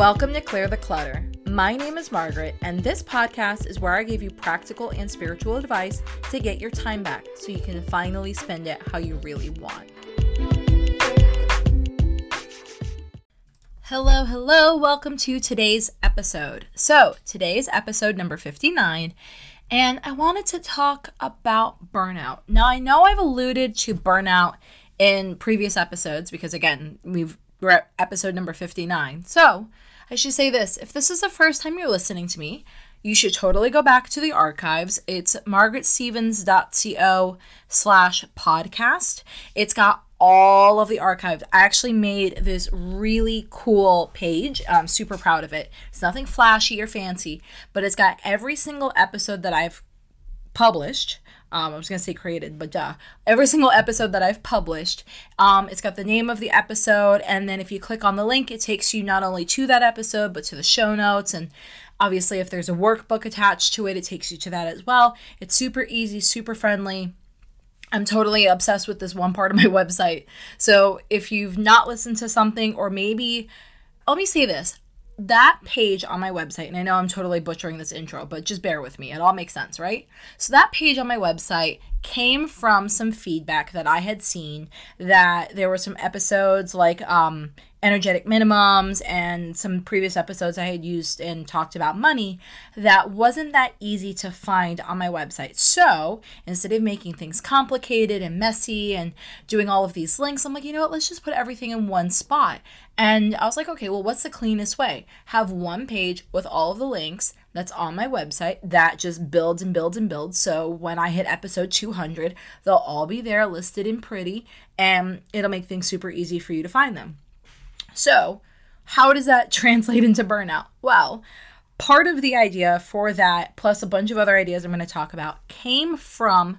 Welcome to Clear the Clutter. My name is Margaret, and this podcast is where I give you practical and spiritual advice to get your time back so you can finally spend it how you really want. Hello, hello, welcome to today's episode. So, today's episode number 59, and I wanted to talk about burnout. Now, I know I've alluded to burnout in previous episodes because, again, we've we're at episode number 59. So, I should say this if this is the first time you're listening to me, you should totally go back to the archives. It's margaretstevens.co slash podcast. It's got all of the archives. I actually made this really cool page. I'm super proud of it. It's nothing flashy or fancy, but it's got every single episode that I've published. Um, I was gonna say created, but duh. Every single episode that I've published, um, it's got the name of the episode, and then if you click on the link, it takes you not only to that episode but to the show notes, and obviously if there's a workbook attached to it, it takes you to that as well. It's super easy, super friendly. I'm totally obsessed with this one part of my website. So if you've not listened to something, or maybe, let me say this that page on my website, and I know I'm totally butchering this intro, but just bear with me. It all makes sense, right? So, that page on my website came from some feedback that I had seen that there were some episodes like um, energetic minimums and some previous episodes I had used and talked about money that wasn't that easy to find on my website. So instead of making things complicated and messy and doing all of these links, I'm like, you know what, let's just put everything in one spot. And I was like, okay, well, what's the cleanest way? Have one page with all of the links that's on my website that just builds and builds and builds. So when I hit episode 200, they'll all be there listed in pretty and it'll make things super easy for you to find them. So, how does that translate into burnout? Well, part of the idea for that, plus a bunch of other ideas I'm going to talk about, came from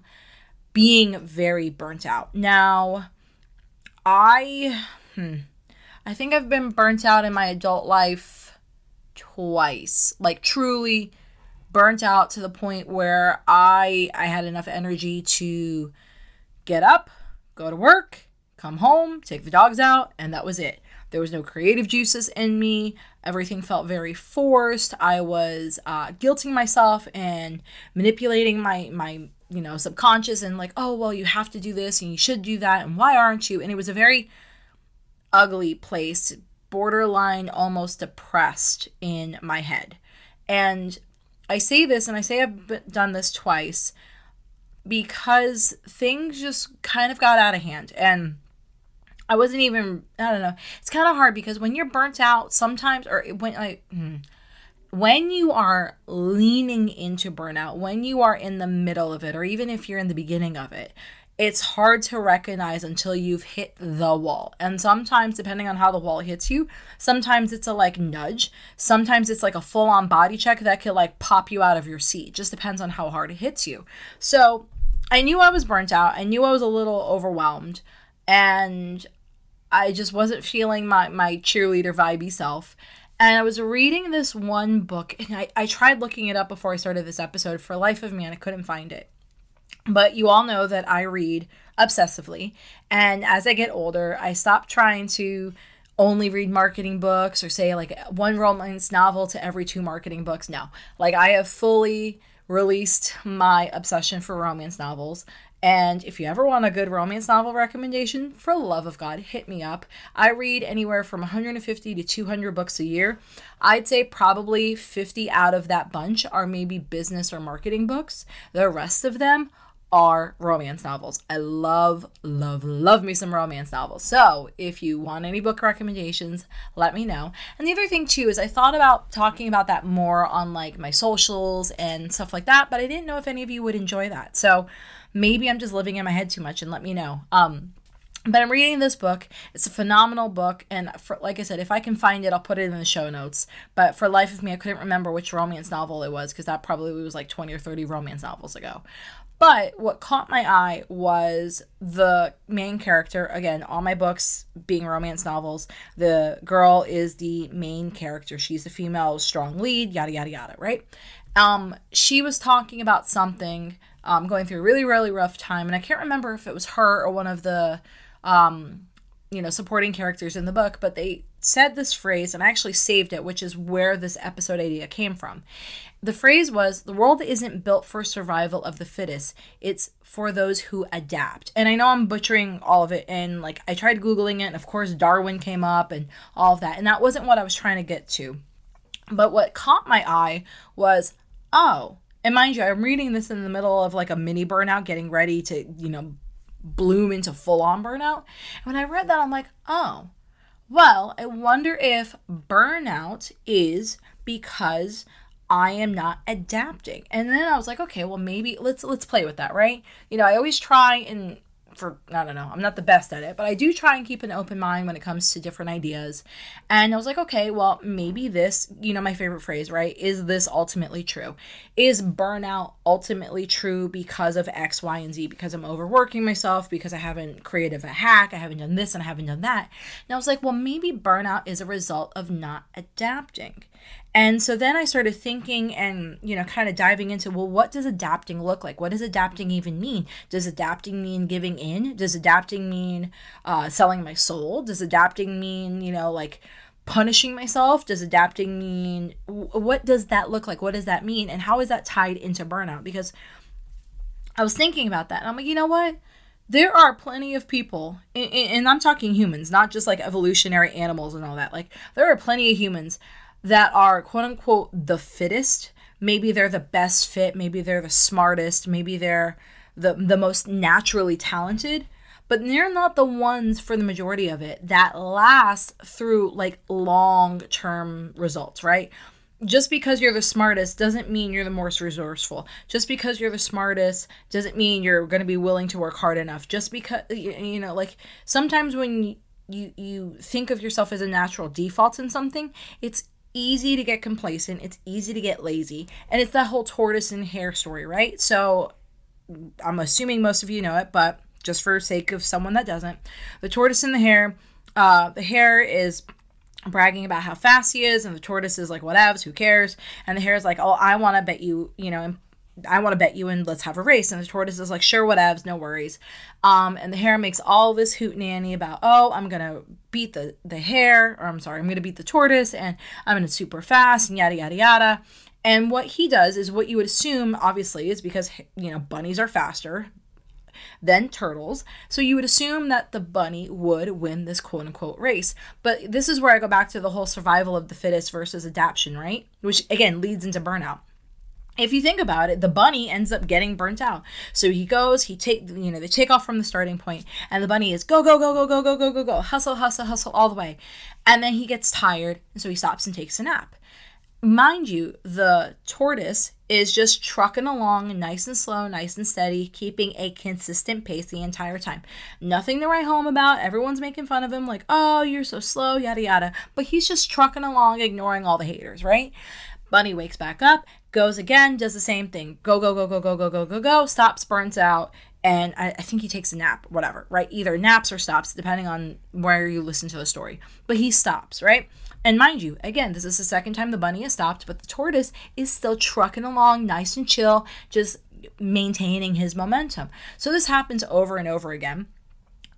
being very burnt out. Now, I, hmm, I think I've been burnt out in my adult life twice. Like truly burnt out to the point where I I had enough energy to get up, go to work, come home, take the dogs out, and that was it. There was no creative juices in me. Everything felt very forced. I was uh, guilting myself and manipulating my my you know subconscious and like, oh well, you have to do this and you should do that and why aren't you? And it was a very ugly place, borderline almost depressed in my head. And I say this, and I say I've done this twice because things just kind of got out of hand. And I wasn't even I don't know. It's kind of hard because when you're burnt out sometimes or when like hmm, when you are leaning into burnout, when you are in the middle of it or even if you're in the beginning of it, it's hard to recognize until you've hit the wall. And sometimes, depending on how the wall hits you, sometimes it's a like nudge. Sometimes it's like a full on body check that could like pop you out of your seat. Just depends on how hard it hits you. So I knew I was burnt out. I knew I was a little overwhelmed. And I just wasn't feeling my, my cheerleader vibey self. And I was reading this one book, and I, I tried looking it up before I started this episode for life of me, and I couldn't find it. But you all know that I read obsessively. And as I get older, I stop trying to only read marketing books or say like one romance novel to every two marketing books. No, like I have fully released my obsession for romance novels and if you ever want a good romance novel recommendation, for love of God, hit me up. I read anywhere from 150 to 200 books a year. I'd say probably 50 out of that bunch are maybe business or marketing books. The rest of them are romance novels. I love, love, love me some romance novels. So if you want any book recommendations, let me know. And the other thing too is I thought about talking about that more on like my socials and stuff like that, but I didn't know if any of you would enjoy that. So maybe I'm just living in my head too much and let me know. Um, but I'm reading this book. It's a phenomenal book, and for, like I said, if I can find it, I'll put it in the show notes. But for life of me, I couldn't remember which romance novel it was because that probably was like 20 or 30 romance novels ago. But what caught my eye was the main character. Again, all my books being romance novels, the girl is the main character. She's the female strong lead, yada, yada, yada, right? Um, she was talking about something, um, going through a really, really rough time. And I can't remember if it was her or one of the, um, you know, supporting characters in the book, but they said this phrase and I actually saved it, which is where this episode idea came from. The phrase was the world isn't built for survival of the fittest, it's for those who adapt. And I know I'm butchering all of it, and like I tried Googling it, and of course, Darwin came up and all of that, and that wasn't what I was trying to get to. But what caught my eye was, oh, and mind you, I'm reading this in the middle of like a mini burnout, getting ready to, you know, bloom into full on burnout. And when I read that, I'm like, oh, well, I wonder if burnout is because I am not adapting. And then I was like, okay, well maybe let's let's play with that, right? You know, I always try and for I don't know, I'm not the best at it, but I do try and keep an open mind when it comes to different ideas. And I was like, okay, well, maybe this, you know, my favorite phrase, right? Is this ultimately true? Is burnout ultimately true because of X, Y, and Z? Because I'm overworking myself, because I haven't created a hack, I haven't done this and I haven't done that. And I was like, well, maybe burnout is a result of not adapting. And so then I started thinking and, you know, kind of diving into, well, what does adapting look like? What does adapting even mean? Does adapting mean giving in? Does adapting mean uh, selling my soul? Does adapting mean, you know, like punishing myself? Does adapting mean, what does that look like? What does that mean? And how is that tied into burnout? Because I was thinking about that and I'm like, you know what? There are plenty of people, and I'm talking humans, not just like evolutionary animals and all that. Like, there are plenty of humans that are quote unquote the fittest. Maybe they're the best fit, maybe they're the smartest, maybe they're the the most naturally talented, but they're not the ones for the majority of it that last through like long-term results, right? just because you're the smartest doesn't mean you're the most resourceful. Just because you're the smartest doesn't mean you're going to be willing to work hard enough. Just because you know, like sometimes when you you think of yourself as a natural default in something, it's easy to get complacent, it's easy to get lazy, and it's that whole tortoise and hare story, right? So I'm assuming most of you know it, but just for sake of someone that doesn't, the tortoise and the hare, uh, the hare is bragging about how fast he is, and the tortoise is like, whatevs, who cares? And the hare is like, oh, I want to bet you, you know, I want to bet you and let's have a race. And the tortoise is like, sure, whatevs, no worries. Um, and the hare makes all this hoot nanny about, oh, I'm gonna beat the the hare, or I'm sorry, I'm gonna beat the tortoise, and I'm gonna super fast, and yada yada yada. And what he does is what you would assume, obviously, is because you know bunnies are faster than turtles. So you would assume that the bunny would win this quote unquote race. But this is where I go back to the whole survival of the fittest versus adaptation, right? Which again leads into burnout if you think about it, the bunny ends up getting burnt out. So he goes, he take you know, they take off from the starting point, and the bunny is go, go, go, go, go, go, go, go, go, hustle, hustle, hustle all the way. And then he gets tired, and so he stops and takes a nap. Mind you, the tortoise is just trucking along nice and slow, nice and steady, keeping a consistent pace the entire time. Nothing to write home about. Everyone's making fun of him, like, oh, you're so slow, yada yada. But he's just trucking along, ignoring all the haters, right? Bunny wakes back up, goes again, does the same thing. Go, go, go, go, go, go, go, go, go, stops, burns out, and I, I, think he takes a nap, whatever, right? Either naps or stops, depending on where you listen to the story. But he stops, right? And mind you, again, this is the second time the bunny has stopped, but the tortoise is still trucking along nice and chill, just maintaining his momentum. So this happens over and over again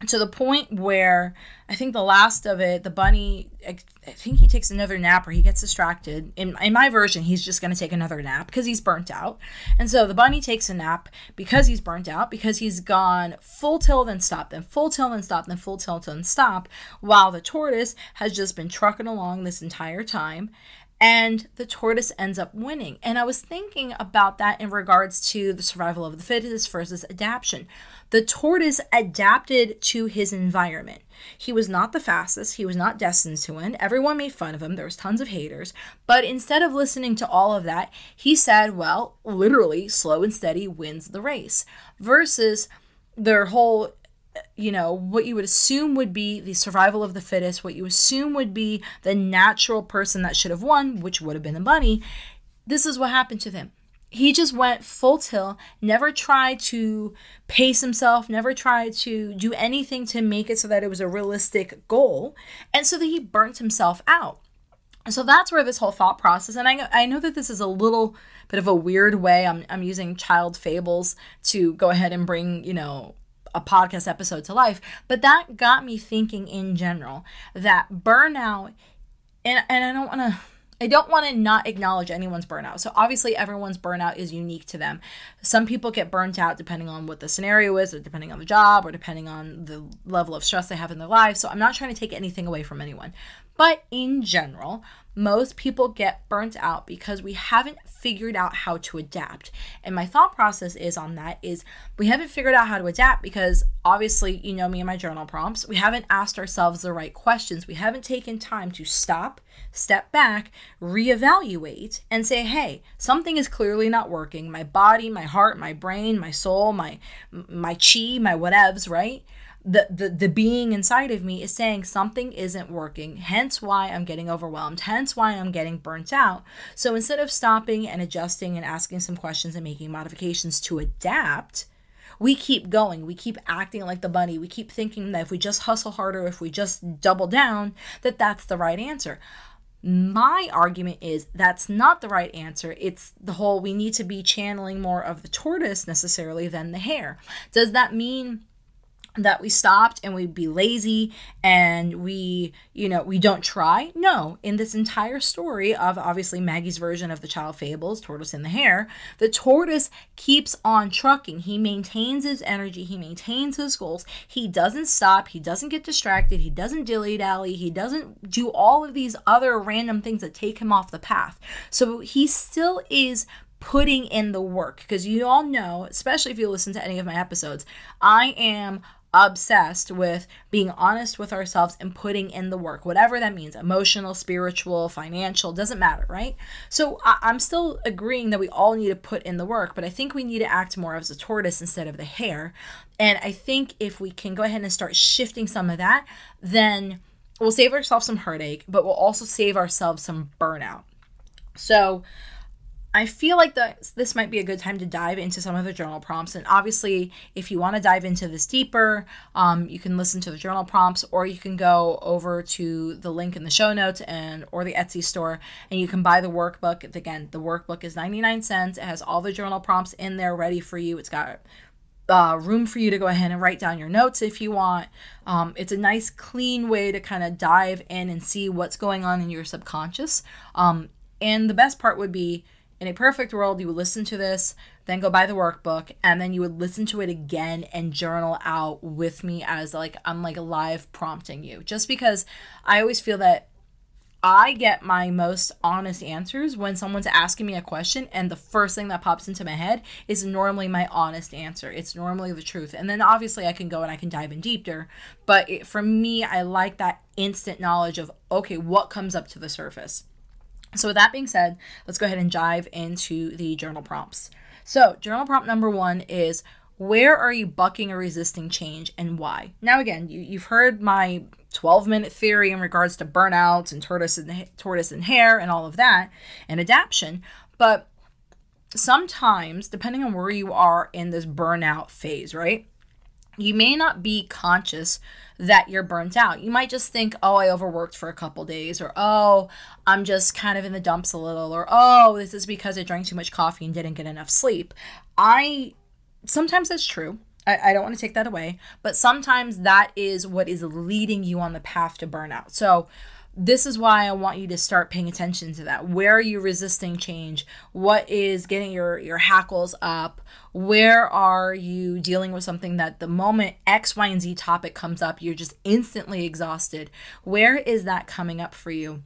to the point where I think the last of it, the bunny, I, I think he takes another nap or he gets distracted. In, in my version, he's just going to take another nap because he's burnt out. And so the bunny takes a nap because he's burnt out, because he's gone full tilt and stop, then full tilt and stop, then full tilt and stop, while the tortoise has just been trucking along this entire time and the tortoise ends up winning. And I was thinking about that in regards to the survival of the fittest versus adaptation. The tortoise adapted to his environment. He was not the fastest, he was not destined to win. Everyone made fun of him, there was tons of haters. But instead of listening to all of that, he said, well, literally, slow and steady wins the race. Versus their whole you know, what you would assume would be the survival of the fittest, what you assume would be the natural person that should have won, which would have been the bunny. This is what happened to them. He just went full tilt, never tried to pace himself, never tried to do anything to make it so that it was a realistic goal. And so that he burnt himself out. So that's where this whole thought process, and I, I know that this is a little bit of a weird way. I'm, I'm using child fables to go ahead and bring, you know, a podcast episode to life. But that got me thinking in general that burnout, and, and I don't want to. I don't want to not acknowledge anyone's burnout. So obviously everyone's burnout is unique to them. Some people get burnt out depending on what the scenario is or depending on the job or depending on the level of stress they have in their lives. So I'm not trying to take anything away from anyone. But in general, most people get burnt out because we haven't figured out how to adapt. And my thought process is on that is we haven't figured out how to adapt because obviously, you know me and my journal prompts, we haven't asked ourselves the right questions. We haven't taken time to stop, step back, reevaluate and say, "Hey, something is clearly not working. My body, my heart, my brain, my soul, my my chi, my whatevs, right? The, the the being inside of me is saying something isn't working hence why i'm getting overwhelmed hence why i'm getting burnt out so instead of stopping and adjusting and asking some questions and making modifications to adapt we keep going we keep acting like the bunny we keep thinking that if we just hustle harder if we just double down that that's the right answer my argument is that's not the right answer. It's the whole we need to be channeling more of the tortoise necessarily than the hare. Does that mean that we stopped and we'd be lazy and we you know we don't try. No in this entire story of obviously maggie's version of the child fables tortoise and the hare the tortoise keeps on trucking. He maintains his energy. He maintains his goals. He doesn't stop. He doesn't get distracted. He doesn't dilly dally. He doesn't do all of these other random things that take him off the path. So he still is putting in the work. Because you all know especially if you listen to any of my episodes i am obsessed with being honest with ourselves and putting in the work, whatever that means emotional, spiritual, financial, doesn't matter, right? So I- am still agreeing that we all need to put in the work, but I think we need to act more as a tortoise instead of the hare. And I think if we can go ahead and start shifting some of that, then we'll save ourselves some heartache, but we'll also save ourselves some burnout. So, I feel like that this might be a good time to dive into some of the journal prompts. And obviously, if you want to dive into this deeper, um, you can listen to the journal prompts, or you can go over to the link in the show notes and or the Etsy store, and you can buy the workbook. Again, the workbook is ninety nine cents. It has all the journal prompts in there ready for you. It's got uh, room for you to go ahead and write down your notes if you want. Um, it's a nice, clean way to kind of dive in and see what's going on in your subconscious. Um, and the best part would be in a perfect world, you would listen to this, then go buy the workbook, and then you would listen to it again and journal out with me as like I'm like live prompting you. Just because I always feel that I get my most honest answers when someone's asking me a question, and the first thing that pops into my head is normally my honest answer. It's normally the truth. And then obviously I can go and I can dive in deeper. But it, for me, I like that instant knowledge of, okay, what comes up to the surface. So, with that being said, let's go ahead and dive into the journal prompts. So, journal prompt number one is where are you bucking or resisting change and why? Now, again, you, you've heard my 12 minute theory in regards to burnouts and tortoise and tortoise and hare and all of that and adaptation, but sometimes, depending on where you are in this burnout phase, right? You may not be conscious that you're burnt out. You might just think, oh, I overworked for a couple days, or oh, I'm just kind of in the dumps a little, or oh, this is because I drank too much coffee and didn't get enough sleep. I sometimes that's true. I, I don't want to take that away, but sometimes that is what is leading you on the path to burnout. So this is why I want you to start paying attention to that. Where are you resisting change? What is getting your your hackles up? Where are you dealing with something that the moment X, Y, and Z topic comes up, you're just instantly exhausted? Where is that coming up for you?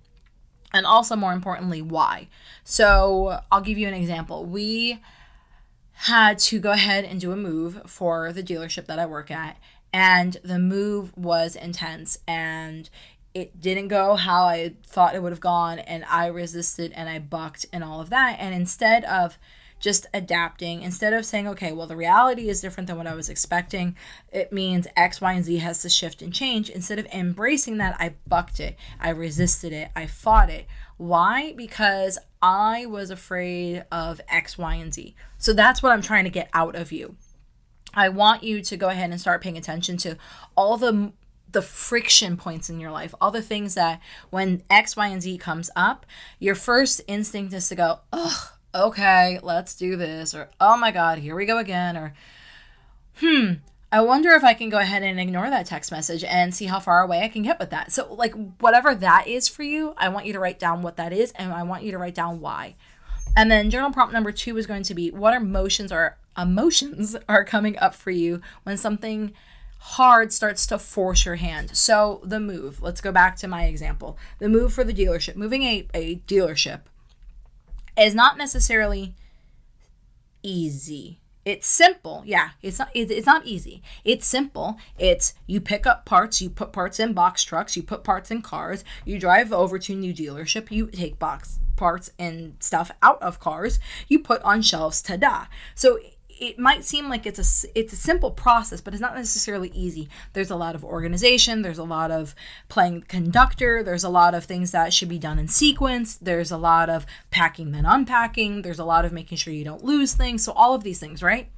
And also more importantly, why? So, I'll give you an example. We had to go ahead and do a move for the dealership that I work at and the move was intense and it didn't go how I thought it would have gone, and I resisted and I bucked and all of that. And instead of just adapting, instead of saying, okay, well, the reality is different than what I was expecting, it means X, Y, and Z has to shift and change. Instead of embracing that, I bucked it, I resisted it, I fought it. Why? Because I was afraid of X, Y, and Z. So that's what I'm trying to get out of you. I want you to go ahead and start paying attention to all the the friction points in your life, all the things that when X, Y, and Z comes up, your first instinct is to go, oh, okay, let's do this, or oh my God, here we go again, or hmm, I wonder if I can go ahead and ignore that text message and see how far away I can get with that. So, like, whatever that is for you, I want you to write down what that is and I want you to write down why. And then journal prompt number two is going to be what emotions are emotions are coming up for you when something hard starts to force your hand. So the move, let's go back to my example. The move for the dealership, moving a, a dealership is not necessarily easy it's simple. Yeah, it's not it's not easy. It's simple. It's you pick up parts, you put parts in box trucks, you put parts in cars, you drive over to new dealership, you take box parts and stuff out of cars, you put on shelves, ta-da. So it might seem like it's a it's a simple process, but it's not necessarily easy. There's a lot of organization, there's a lot of playing conductor, there's a lot of things that should be done in sequence, there's a lot of packing then unpacking, there's a lot of making sure you don't lose things. So all of these things, right?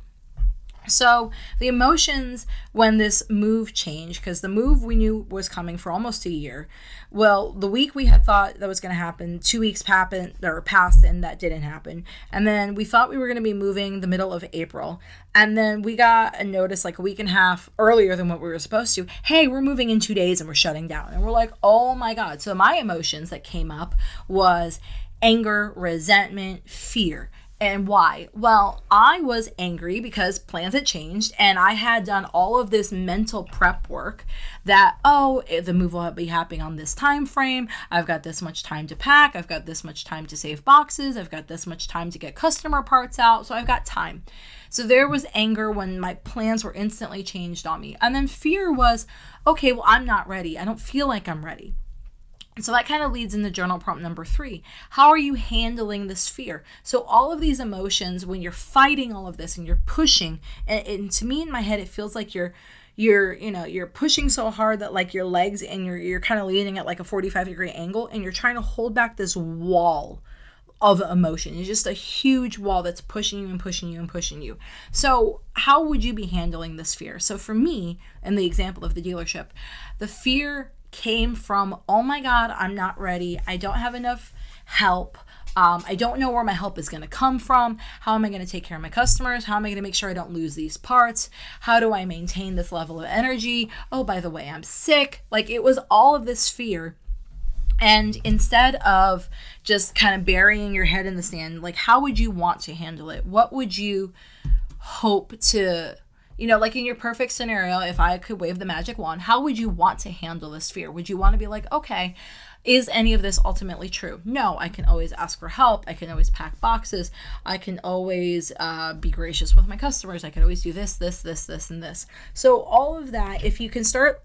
So the emotions when this move changed, because the move we knew was coming for almost a year. Well, the week we had thought that was going to happen, two weeks happened or passed, and that didn't happen. And then we thought we were going to be moving the middle of April, and then we got a notice like a week and a half earlier than what we were supposed to. Hey, we're moving in two days, and we're shutting down. And we're like, oh my god. So my emotions that came up was anger, resentment, fear. And why? Well, I was angry because plans had changed and I had done all of this mental prep work that oh, eh, the move will be happening on this time frame. I've got this much time to pack, I've got this much time to save boxes, I've got this much time to get customer parts out, so I've got time. So there was anger when my plans were instantly changed on me. And then fear was, okay, well, I'm not ready. I don't feel like I'm ready. So that kind of leads into journal prompt number three. How are you handling this fear? So, all of these emotions, when you're fighting all of this and you're pushing, and, and to me in my head, it feels like you're you're you know you're pushing so hard that like your legs and you're you're kind of leaning at like a 45 degree angle and you're trying to hold back this wall of emotion. It's just a huge wall that's pushing you and pushing you and pushing you. So, how would you be handling this fear? So, for me, in the example of the dealership, the fear came from, oh my God, I'm not ready. I don't have enough help. Um, I don't know where my help is going to come from. How am I going to take care of my customers? How am I going to make sure I don't lose these parts? How do I maintain this level of energy? Oh, by the way, I'm sick. Like it was all of this fear. And instead of just kind of burying your head in the sand, like how would you want to handle it? What would you hope to you know, like in your perfect scenario, if I could wave the magic wand, how would you want to handle this fear? Would you want to be like, okay, is any of this ultimately true? No, I can always ask for help. I can always pack boxes. I can always uh, be gracious with my customers. I can always do this, this, this, this, and this. So, all of that, if you can start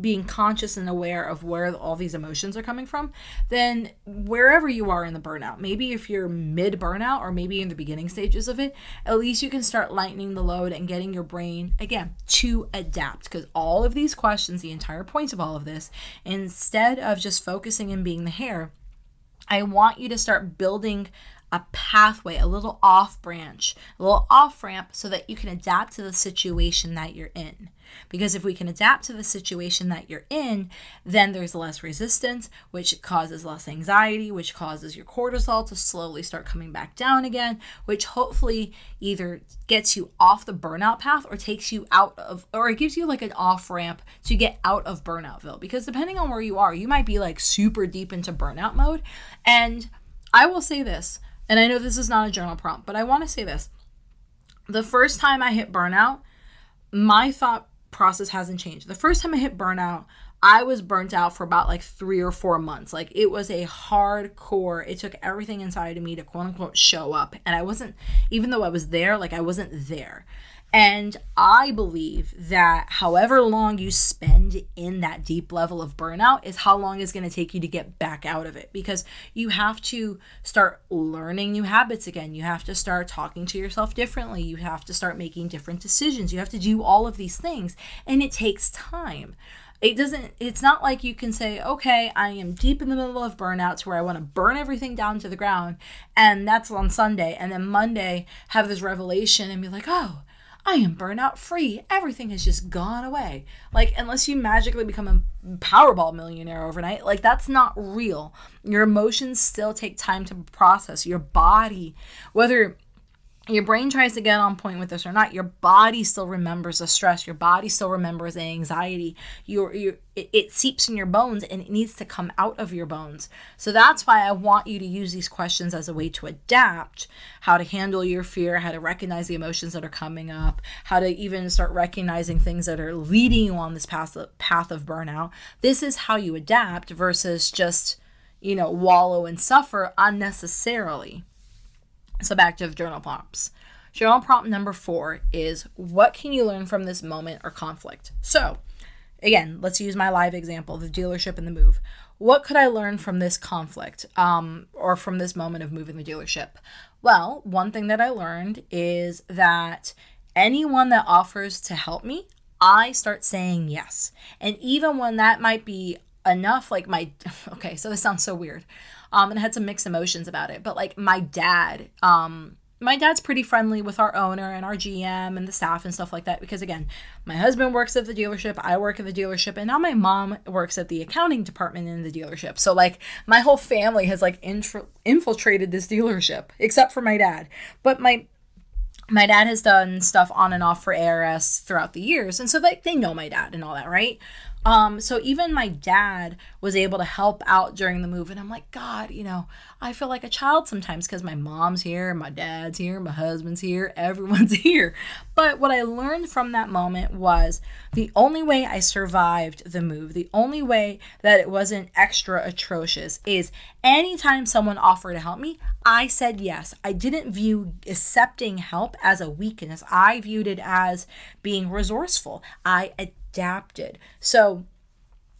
being conscious and aware of where all these emotions are coming from, then wherever you are in the burnout, maybe if you're mid burnout or maybe in the beginning stages of it, at least you can start lightening the load and getting your brain, again, to adapt. Because all of these questions, the entire point of all of this, instead of just focusing and being the hare, I want you to start building a pathway, a little off branch, a little off ramp so that you can adapt to the situation that you're in. Because if we can adapt to the situation that you're in, then there's less resistance, which causes less anxiety, which causes your cortisol to slowly start coming back down again, which hopefully either gets you off the burnout path or takes you out of, or it gives you like an off ramp to get out of burnoutville. Because depending on where you are, you might be like super deep into burnout mode. And I will say this, and I know this is not a journal prompt, but I want to say this. The first time I hit burnout, my thought process hasn't changed. The first time I hit burnout, I was burnt out for about like three or four months. Like it was a hardcore, it took everything inside of me to quote unquote show up. And I wasn't, even though I was there, like I wasn't there. And I believe that however long you spend in that deep level of burnout is how long it's going to take you to get back out of it because you have to start learning new habits again. You have to start talking to yourself differently. You have to start making different decisions. You have to do all of these things, and it takes time it doesn't it's not like you can say okay i am deep in the middle of burnout to where i want to burn everything down to the ground and that's on sunday and then monday have this revelation and be like oh I am burnout free. Everything has just gone away. Like, unless you magically become a Powerball millionaire overnight, like, that's not real. Your emotions still take time to process. Your body, whether your brain tries to get on point with this or not your body still remembers the stress your body still remembers the anxiety your, it, it seeps in your bones and it needs to come out of your bones. So that's why i want you to use these questions as a way to adapt how to handle your fear how to recognize the emotions that are coming up how to even start recognizing things that are leading you on this path of, path of burnout. This is how you adapt versus just you know wallow and suffer unnecessarily so back to journal prompts. Journal prompt number four is what can you learn from this moment or conflict? So, again, let's use my live example the dealership and the move. What could I learn from this conflict um, or from this moment of moving the dealership? Well, one thing that I learned is that anyone that offers to help me, I start saying yes. And even when that might be enough, like my, okay, so this sounds so weird um, and I had some mixed emotions about it. But like my dad, um, my dad's pretty friendly with our owner and our GM and the staff and stuff like that because again, my husband works at the dealership, I work at the dealership, and now my mom works at the accounting department in the dealership. So like my whole family has like infra- infiltrated this dealership except for my dad. But my my dad has done stuff on and off for ARS throughout the years, and so like they know my dad and all that, right? Um, so even my dad was able to help out during the move, and I'm like, God, you know, I feel like a child sometimes because my mom's here, my dad's here, my husband's here, everyone's here. But what I learned from that moment was the only way I survived the move, the only way that it wasn't extra atrocious is anytime someone offered to help me, I said yes. I didn't view accepting help as a weakness. I viewed it as being resourceful. I adapted. So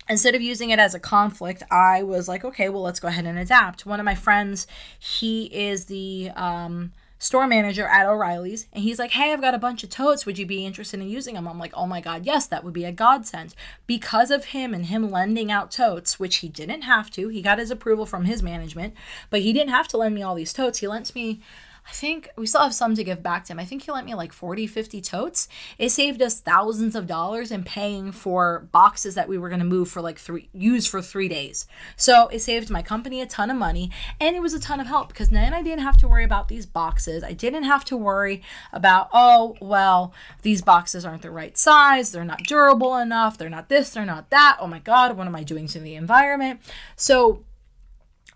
instead of using it as a conflict, I was like, okay, well, let's go ahead and adapt. One of my friends, he is the um, store manager at O'Reilly's, and he's like, hey, I've got a bunch of totes. Would you be interested in using them? I'm like, oh my God, yes, that would be a godsend. Because of him and him lending out totes, which he didn't have to, he got his approval from his management, but he didn't have to lend me all these totes. He lent me I think we still have some to give back to him. I think he lent me like 40, 50 totes. It saved us thousands of dollars in paying for boxes that we were going to move for like three, use for three days. So it saved my company a ton of money and it was a ton of help because then I didn't have to worry about these boxes. I didn't have to worry about, oh, well, these boxes aren't the right size. They're not durable enough. They're not this, they're not that. Oh my God, what am I doing to the environment? So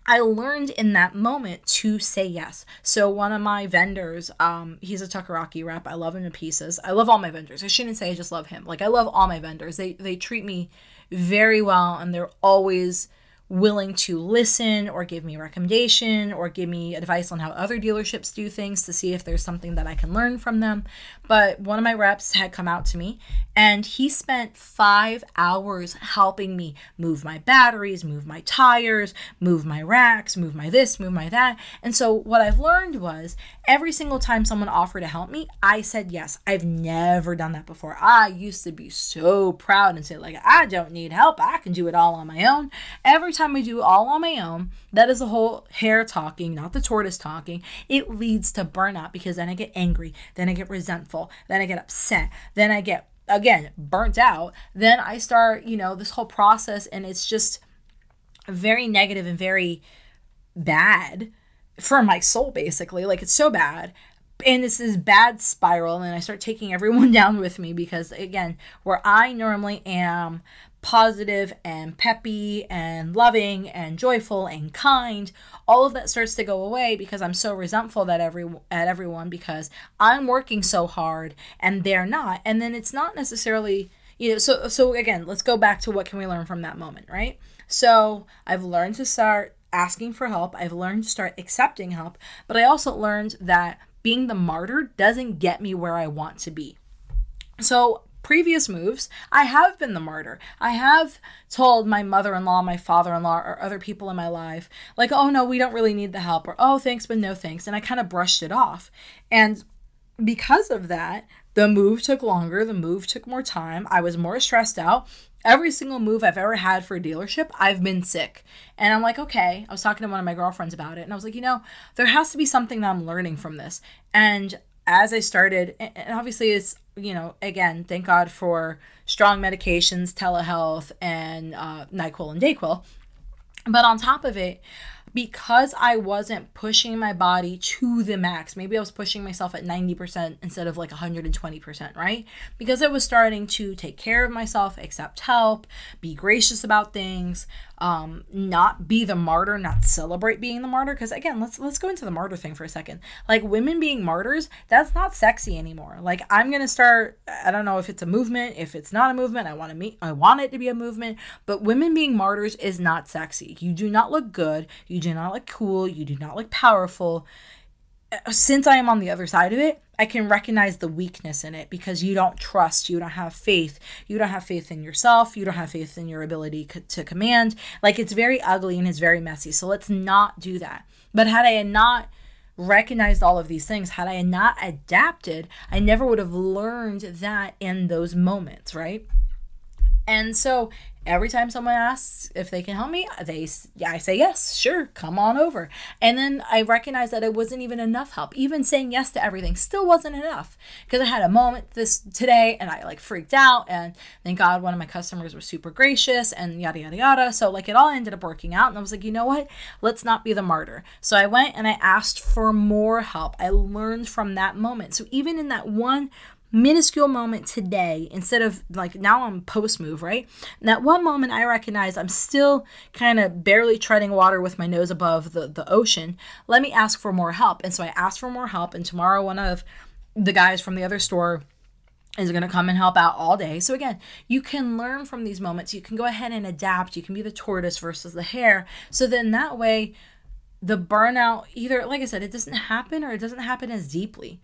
I learned in that moment to say yes. So one of my vendors, um, he's a Takaraki rep. I love him to pieces. I love all my vendors. I shouldn't say I just love him. Like I love all my vendors. They they treat me very well and they're always willing to listen or give me recommendation or give me advice on how other dealerships do things to see if there's something that I can learn from them. But one of my reps had come out to me and he spent five hours helping me move my batteries, move my tires, move my racks, move my this, move my that. And so what I've learned was every single time someone offered to help me, I said yes. I've never done that before. I used to be so proud and say, like, I don't need help. I can do it all on my own. Every time I do all on my own, that is the whole hare talking, not the tortoise talking. It leads to burnout because then I get angry, then I get resentful, then I get upset, then I get again burnt out. Then i start you know this whole process and it's just very negative and very bad for my soul basically. Like it's so bad. And it's this bad spiral and i start taking everyone down with me because again where i normally am positive and peppy and loving and joyful and kind all of that starts to go away because i'm so resentful that every at everyone because i'm working so hard and they're not. And then it's not necessarily you know so so again let's go back to what can we learn from that moment right? So i've learned to start asking for help. I've learned to start accepting help but i also learned that being the martyr doesn't get me where i want to be. So previous moves, I have been the martyr. I have told my mother in law, my father in law, or other people in my life, like, oh no, we don't really need the help, or oh, thanks, but no thanks. And I kind of brushed it off. And because of that, the move took longer, the move took more time. I was more stressed out. Every single move I've ever had for a dealership, I've been sick. And I'm like, okay. I was talking to one of my girlfriends about it, and I was like, you know, there has to be something that I'm learning from this. And as I started, and obviously it's, you know, again, thank God for strong medications, telehealth, and uh, NyQuil and DayQuil. But on top of it, because I wasn't pushing my body to the max, maybe I was pushing myself at 90% instead of like 120%, right? Because I was starting to take care of myself, accept help, be gracious about things, um, not be the martyr, not celebrate being the martyr. Because again, let's let's go into the martyr thing for a second. Like women being martyrs, that's not sexy anymore. Like I'm gonna start. I don't know if it's a movement, if it's not a movement. I want to meet. I want it to be a movement. But women being martyrs is not sexy. You do not look good. You do not look cool. You do not look powerful uh, since I am on the other side of it, I can recognize the weakness in it because you don't trust, you don't have faith, you don't have faith in yourself, you don't have faith in your ability to command. Like it's very ugly and it's very messy. So let's not do that. But had I not recognized all of these things, had I not adapted, I never would have learned that in those moments, right? And so every time someone asks if they can help me they i say yes sure come on over. And then i recognize that it wasn't even enough help. Even saying yes to everything still wasn't enough. Because i had a moment this today and i like freaked out and thank god one of my customers was super gracious and yada yada yada. So like it all ended up working out and i was like you know what? Let's not be the martyr. So i went and i asked for more help. I learned from that moment. So even in that one minuscule moment today instead of like now I'm post move, right? And that one moment I recognize I'm still kind of barely treading water with my nose above the, the ocean. Let me ask for more help. And so I asked for more help. And tomorrow, one of the guys from the other store is going to come and help out all day. So again, you can learn from these moments. You can go ahead and adapt. You can be the tortoise versus the hare. So then that way the burnout either like I said it doesn't happen or it doesn't happen as deeply.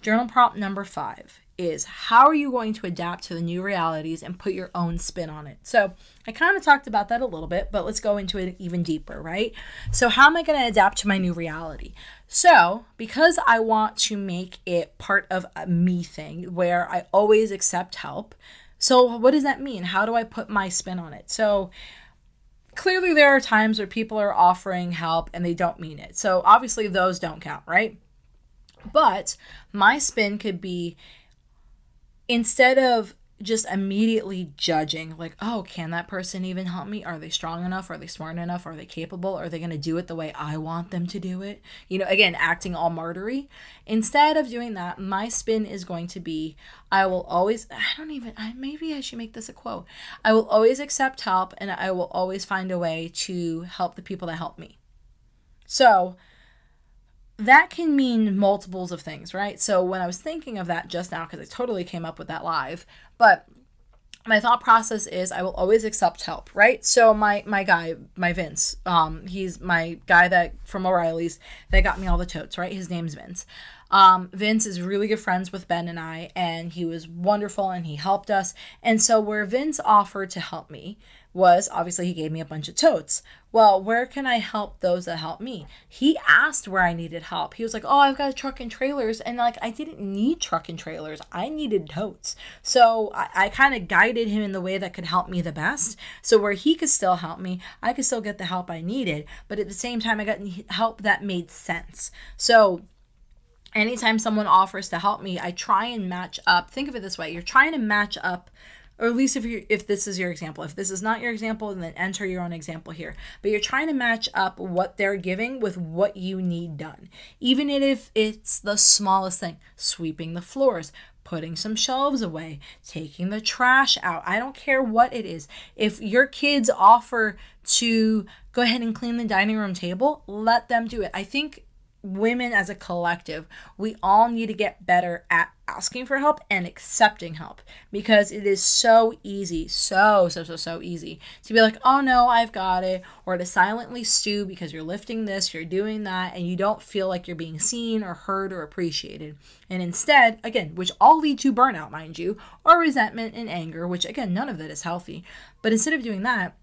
Journal prompt number five is how are you going to adapt to the new realities and put your own spin on it? So, I kind of talked about that a little bit, but let's go into it even deeper, right? So, how am I going to adapt to my new reality? So, because I want to make it part of a me thing where I always accept help. So, what does that mean? How do I put my spin on it? So, clearly there are times where people are offering help and they don't mean it. So, obviously those don't count, right? But my spin could be instead of just immediately judging, like, oh, can that person even help me? Are they strong enough? Are they smart enough? Are they capable? Are they going to do it the way I want them to do it? You know, again, acting all martyry. Instead of doing that, my spin is going to be I will always, I don't even, I, maybe I should make this a quote. I will always accept help and I will always find a way to help the people that help me. So, that can mean multiples of things, right? So when I was thinking of that just now, because I totally came up with that live, but my thought process is I will always accept help, right? So my my guy, my Vince, um, he's my guy that from O'Reilly's that got me all the totes, right? His name's Vince. Um, Vince is really good friends with Ben and I, and he was wonderful and he helped us. And so where Vince offered to help me, was obviously he gave me a bunch of totes. Well, where can I help those that help me? He asked where I needed help. He was like, "Oh, I've got a truck and trailers," and like I didn't need truck and trailers. I needed totes. So I, I kind of guided him in the way that could help me the best. So where he could still help me, I could still get the help I needed, but at the same time, I got help that made sense. So anytime someone offers to help me, I try and match up. Think of it this way: you're trying to match up or at least if you if this is your example. If this is not your example then enter your own example here. But you're trying to match up what they're giving with what you need done. Even if it's the smallest thing sweeping the floors putting some shelves away taking the trash out. I don't care what it is. If your kids offer to go ahead and clean the dining room table let them do it. I think women as a collective, we all need to get better at asking for help and accepting help because it is so easy, so, so, so, so easy to be like, oh no, I've got it, or to silently stew because you're lifting this, you're doing that, and you don't feel like you're being seen or heard or appreciated. And instead, again, which all lead to burnout, mind you, or resentment and anger, which again, none of that is healthy. But instead of doing that,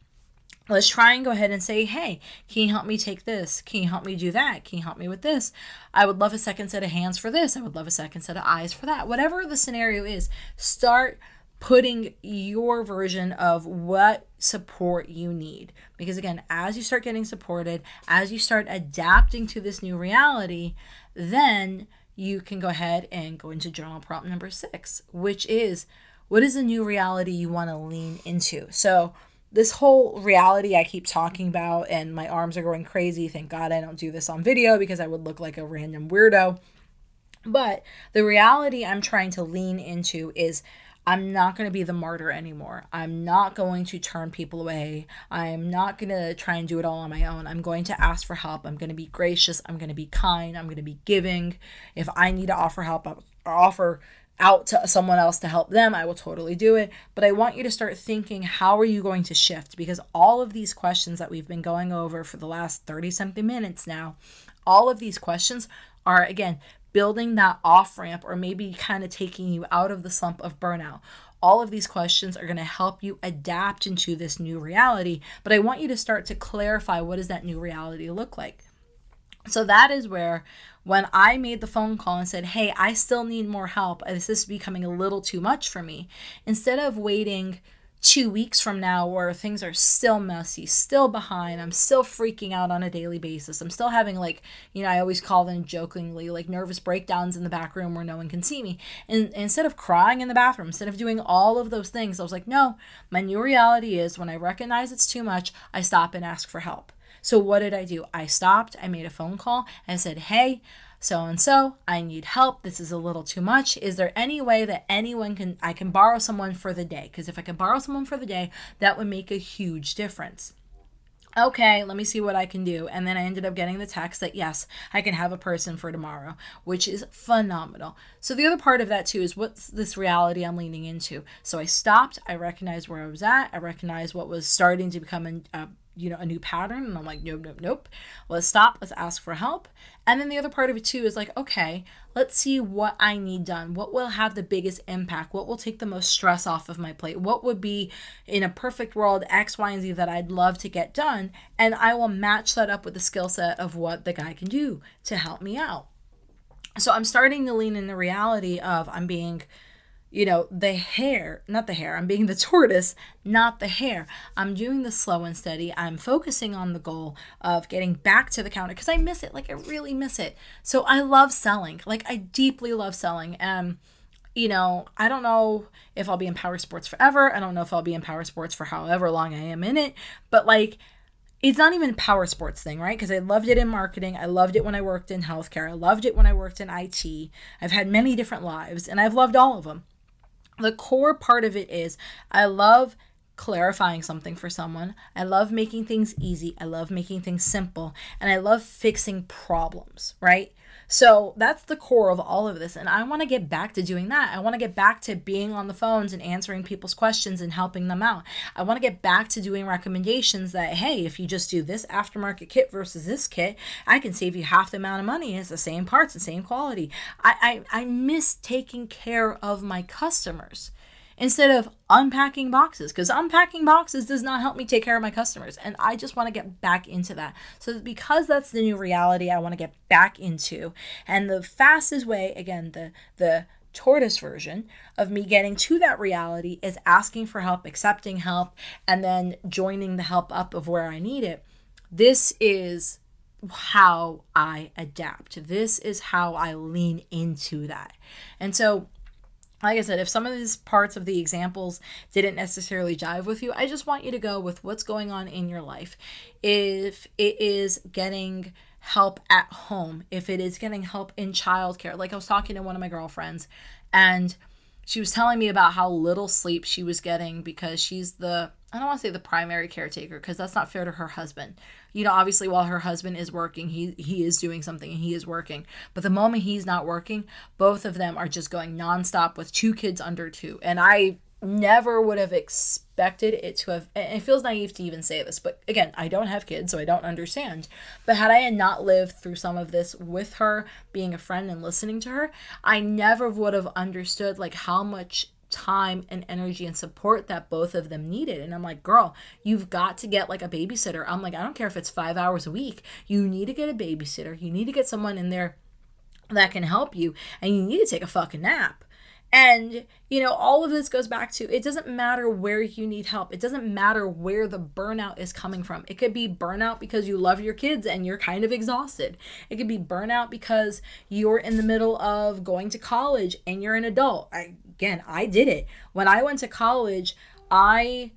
let's try and go ahead and say, hey, can you help me take this? Can you help me do that? Can you help me with this? I would love a second set of hands for this. I would love a second set of eyes for that. Whatever the scenario is, start putting your version of what support you need. Because again, as you start getting supported, as you start adapting to this new reality, then you can go ahead and go into journal prompt number six, which is what is the new reality you want to lean into? So, this whole reality I keep talking about, and my arms are going crazy. Thank God I don't do this on video because I would look like a random weirdo. But the reality I'm trying to lean into is I'm not going to be the martyr anymore. I'm not going to turn people away. I'm not going to try and do it all on my own. I'm going to ask for help. I'm going to be gracious. I'm going to be kind. I'm going to be giving. If I need to offer help, I'll offer out to someone else to help them, I will totally do it. But I want you to start thinking how are you going to shift? Because all of these questions that we've been going over for the last 30 something minutes now, all of these questions are, again, building that off ramp or maybe kind of taking you out of the slump of burnout. All of these questions are going to help you adapt into this new reality, but I want you to start to clarify what does that new reality look like. So that is where when I made the phone call and said, "Hey, I still need more help. Uh, this is becoming a little too much for me." Instead of waiting two weeks from now where things are still messy, still behind, I'm still freaking out on a daily basis. I'm still having, like, you know, I always call them jokingly, like nervous breakdowns in the back room where no one can see me. And, and instead of crying in the bathroom, instead of doing all of those things, I was like, no, my new reality is when I recognize it's too much, I stop and ask for help. So what did I do? I stopped, I made a phone call, I said, hey, so and so, I need help. This is a little too much. Is there any way that anyone can I can borrow someone for the day? Because if I can borrow someone for the day, that would make a huge difference. Okay, let me see what I can do. And then I ended up getting the text that yes, I can have a person for tomorrow, which is phenomenal. So the other part of that too is what's this reality I'm leaning into. So I stopped, I recognized where I was at, I recognized what was starting to become a, you know a new pattern and i'm like nope nope nope. Let's stop let's ask for help. And then the other part of it too is like okay let's see what i need done. What will have the biggest impact? What will take the most stress off of my plate? What would be in a perfect world x y and z that i'd love to get done? And i will match that up with the skill set of what the guy can do to help me out. So i'm starting to lean in the reality of i'm being you know, the hare, not the hare, I'm being the tortoise, not the hare. I'm doing the slow and steady. I'm focusing on the goal of getting back to the counter because I miss it. Like, I really miss it. So I love selling. Like, I deeply love selling. And, you know, I don't know if I'll be in power sports forever. I don't know if I'll be in power sports for however long I am in it. But, like, it's not even power sports thing, right? Because I loved it in marketing. I loved it when I worked in healthcare. I loved it when I worked in IT. I've had many different lives and I've loved all of them the core part of it is I love clarifying something for someone. I love making things easy. I love making things simple. And I love fixing problems, right? So that's the core of all of this. And I want to get back to doing that. I want to get back to being on the phones and answering people's questions and helping them out. I want to get back to doing recommendations that, hey, if you just do this aftermarket kit versus this kit, I can save you half the amount of money. It's the same parts, the same quality. I, I, I miss taking care of my customers instead of unpacking boxes because unpacking boxes does not help me take care of my customers and i just want to get back into that. So because that's the new reality i want to get back into and the fastest way again the the tortoise version of me getting to that reality is asking for help accepting help and then joining the help up of where i need it this is how i adapt. This is how i lean into that. And so like I said, if some of these parts of the examples didn't necessarily jive with you, I just want you to go with what's going on in your life. If it is getting help at home, if it is getting help in childcare, like I was talking to one of my girlfriends and she was telling me about how little sleep she was getting because she's the I don't want to say the primary caretaker because that's not fair to her husband. You know, obviously while her husband is working, he he is doing something and he is working. But the moment he's not working, both of them are just going nonstop with two kids under 2. And I never would have expected it to have it feels naive to even say this but again i don't have kids so i don't understand but had i not lived through some of this with her being a friend and listening to her i never would have understood like how much time and energy and support that both of them needed. And I'm like, girl, you've got to get like a babysitter. I'm like, I don't care if it's five hours a week. You need to get a babysitter. You need to get someone in there that can help you. And you need to take a fucking nap. And, you know, all of this goes back to it doesn't matter where you need help. It doesn't matter where the burnout is coming from. It could be burnout because you love your kids and you're kind of exhausted. It could be burnout because you're in the middle of going to college and you're an adult. I, again, I did it. When I went to college, I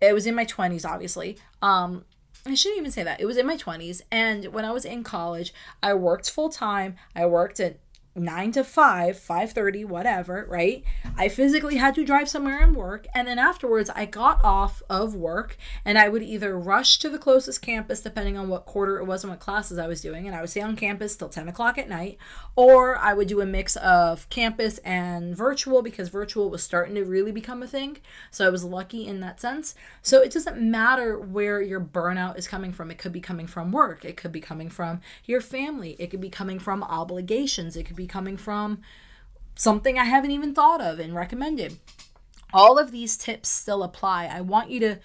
it was in my 20s, obviously. Um, I shouldn't even say that. It was in my 20s. And when I was in college, I worked full time. I worked at 9 to 5 5.30 whatever right? I physically had to drive somewhere and work and then afterwards i got off of work and i would either rush to the closest campus depending on what quarter it was and what classes i was doing and i would stay on campus till 10 o'clock at night or i would do a mix of campus and virtual because virtual was starting to really become a thing so i was lucky in that sense. So it doesn't matter where your burnout is coming from. It could be coming from work. It could be coming from your family. It could be coming from obligations. It could be coming from something I haven't even thought of and recommended. All of these tips still apply. I want you to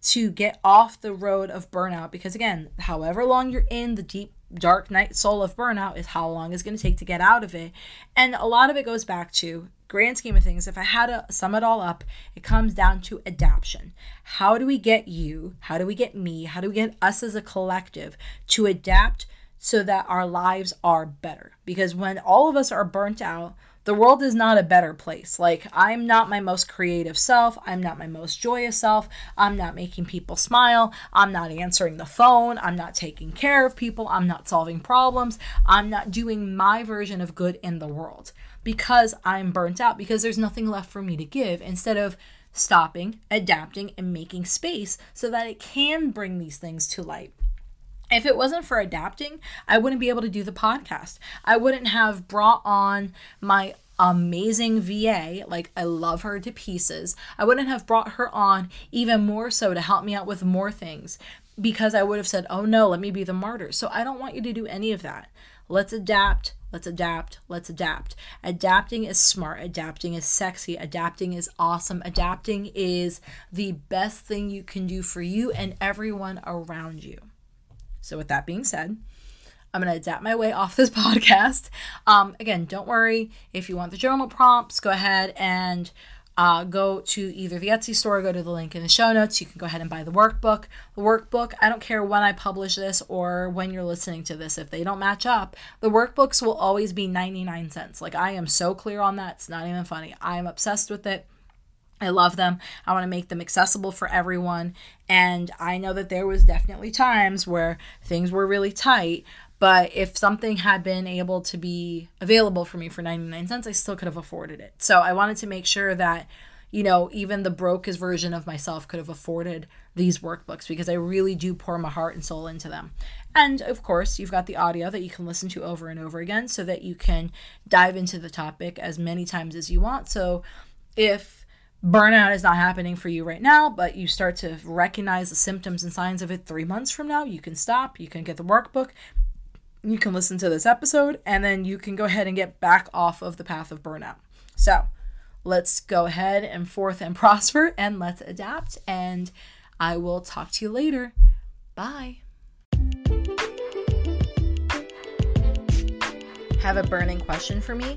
to get off the road of burnout because again, however long you're in the deep dark night soul of burnout is how long it's going to take to get out of it. And a lot of it goes back to grand scheme of things, if I had to sum it all up, it comes down to adaptation. How do we get you? How do we get me? How do we get us as a collective to adapt so that our lives are better. Because when all of us are burnt out, the world is not a better place. Like, I'm not my most creative self. I'm not my most joyous self. I'm not making people smile. I'm not answering the phone. I'm not taking care of people. I'm not solving problems. I'm not doing my version of good in the world because I'm burnt out, because there's nothing left for me to give. Instead of stopping, adapting, and making space so that it can bring these things to light if it wasn't for adapting, I wouldn't be able to do the podcast. I wouldn't have brought on my amazing VA. Like, I love her to pieces. I wouldn't have brought her on even more so to help me out with more things because I would have said, oh no, let me be the martyr. So I don't want you to do any of that. Let's adapt. Let's adapt. Let's adapt. Adapting is smart. Adapting is sexy. Adapting is awesome. Adapting is the best thing you can do for you and everyone around you. So, with that being said, I'm going to adapt my way off this podcast. Um, again, don't worry. If you want the journal prompts, go ahead and uh, go to either the Etsy store, go to the link in the show notes. You can go ahead and buy the workbook. The workbook, I don't care when I publish this or when you're listening to this, if they don't match up, the workbooks will always be 99 cents. Like, I am so clear on that. It's not even funny. I am obsessed with it. I love them. I want to make them accessible for everyone. And I know that there was definitely times where things were really tight, but if something had been able to be available for me for 99 cents, I still could have afforded it. So I wanted to make sure that you know, even the brokest version of myself could have afforded these workbooks because I really do pour my heart and soul into them. And of course, you've got the audio that you can listen to over and over again so that you can dive into the topic as many times as you want. So if burnout is not happening for you right now, but you start to recognize the symptoms and signs of it three months from now, you can stop, you can get the workbook, you can listen to this episode, and then you can go ahead and get back off of the path of burnout. So let's go ahead and forth and prosper and let's adapt. And I will talk to you later. Bye. Have a burning question for me?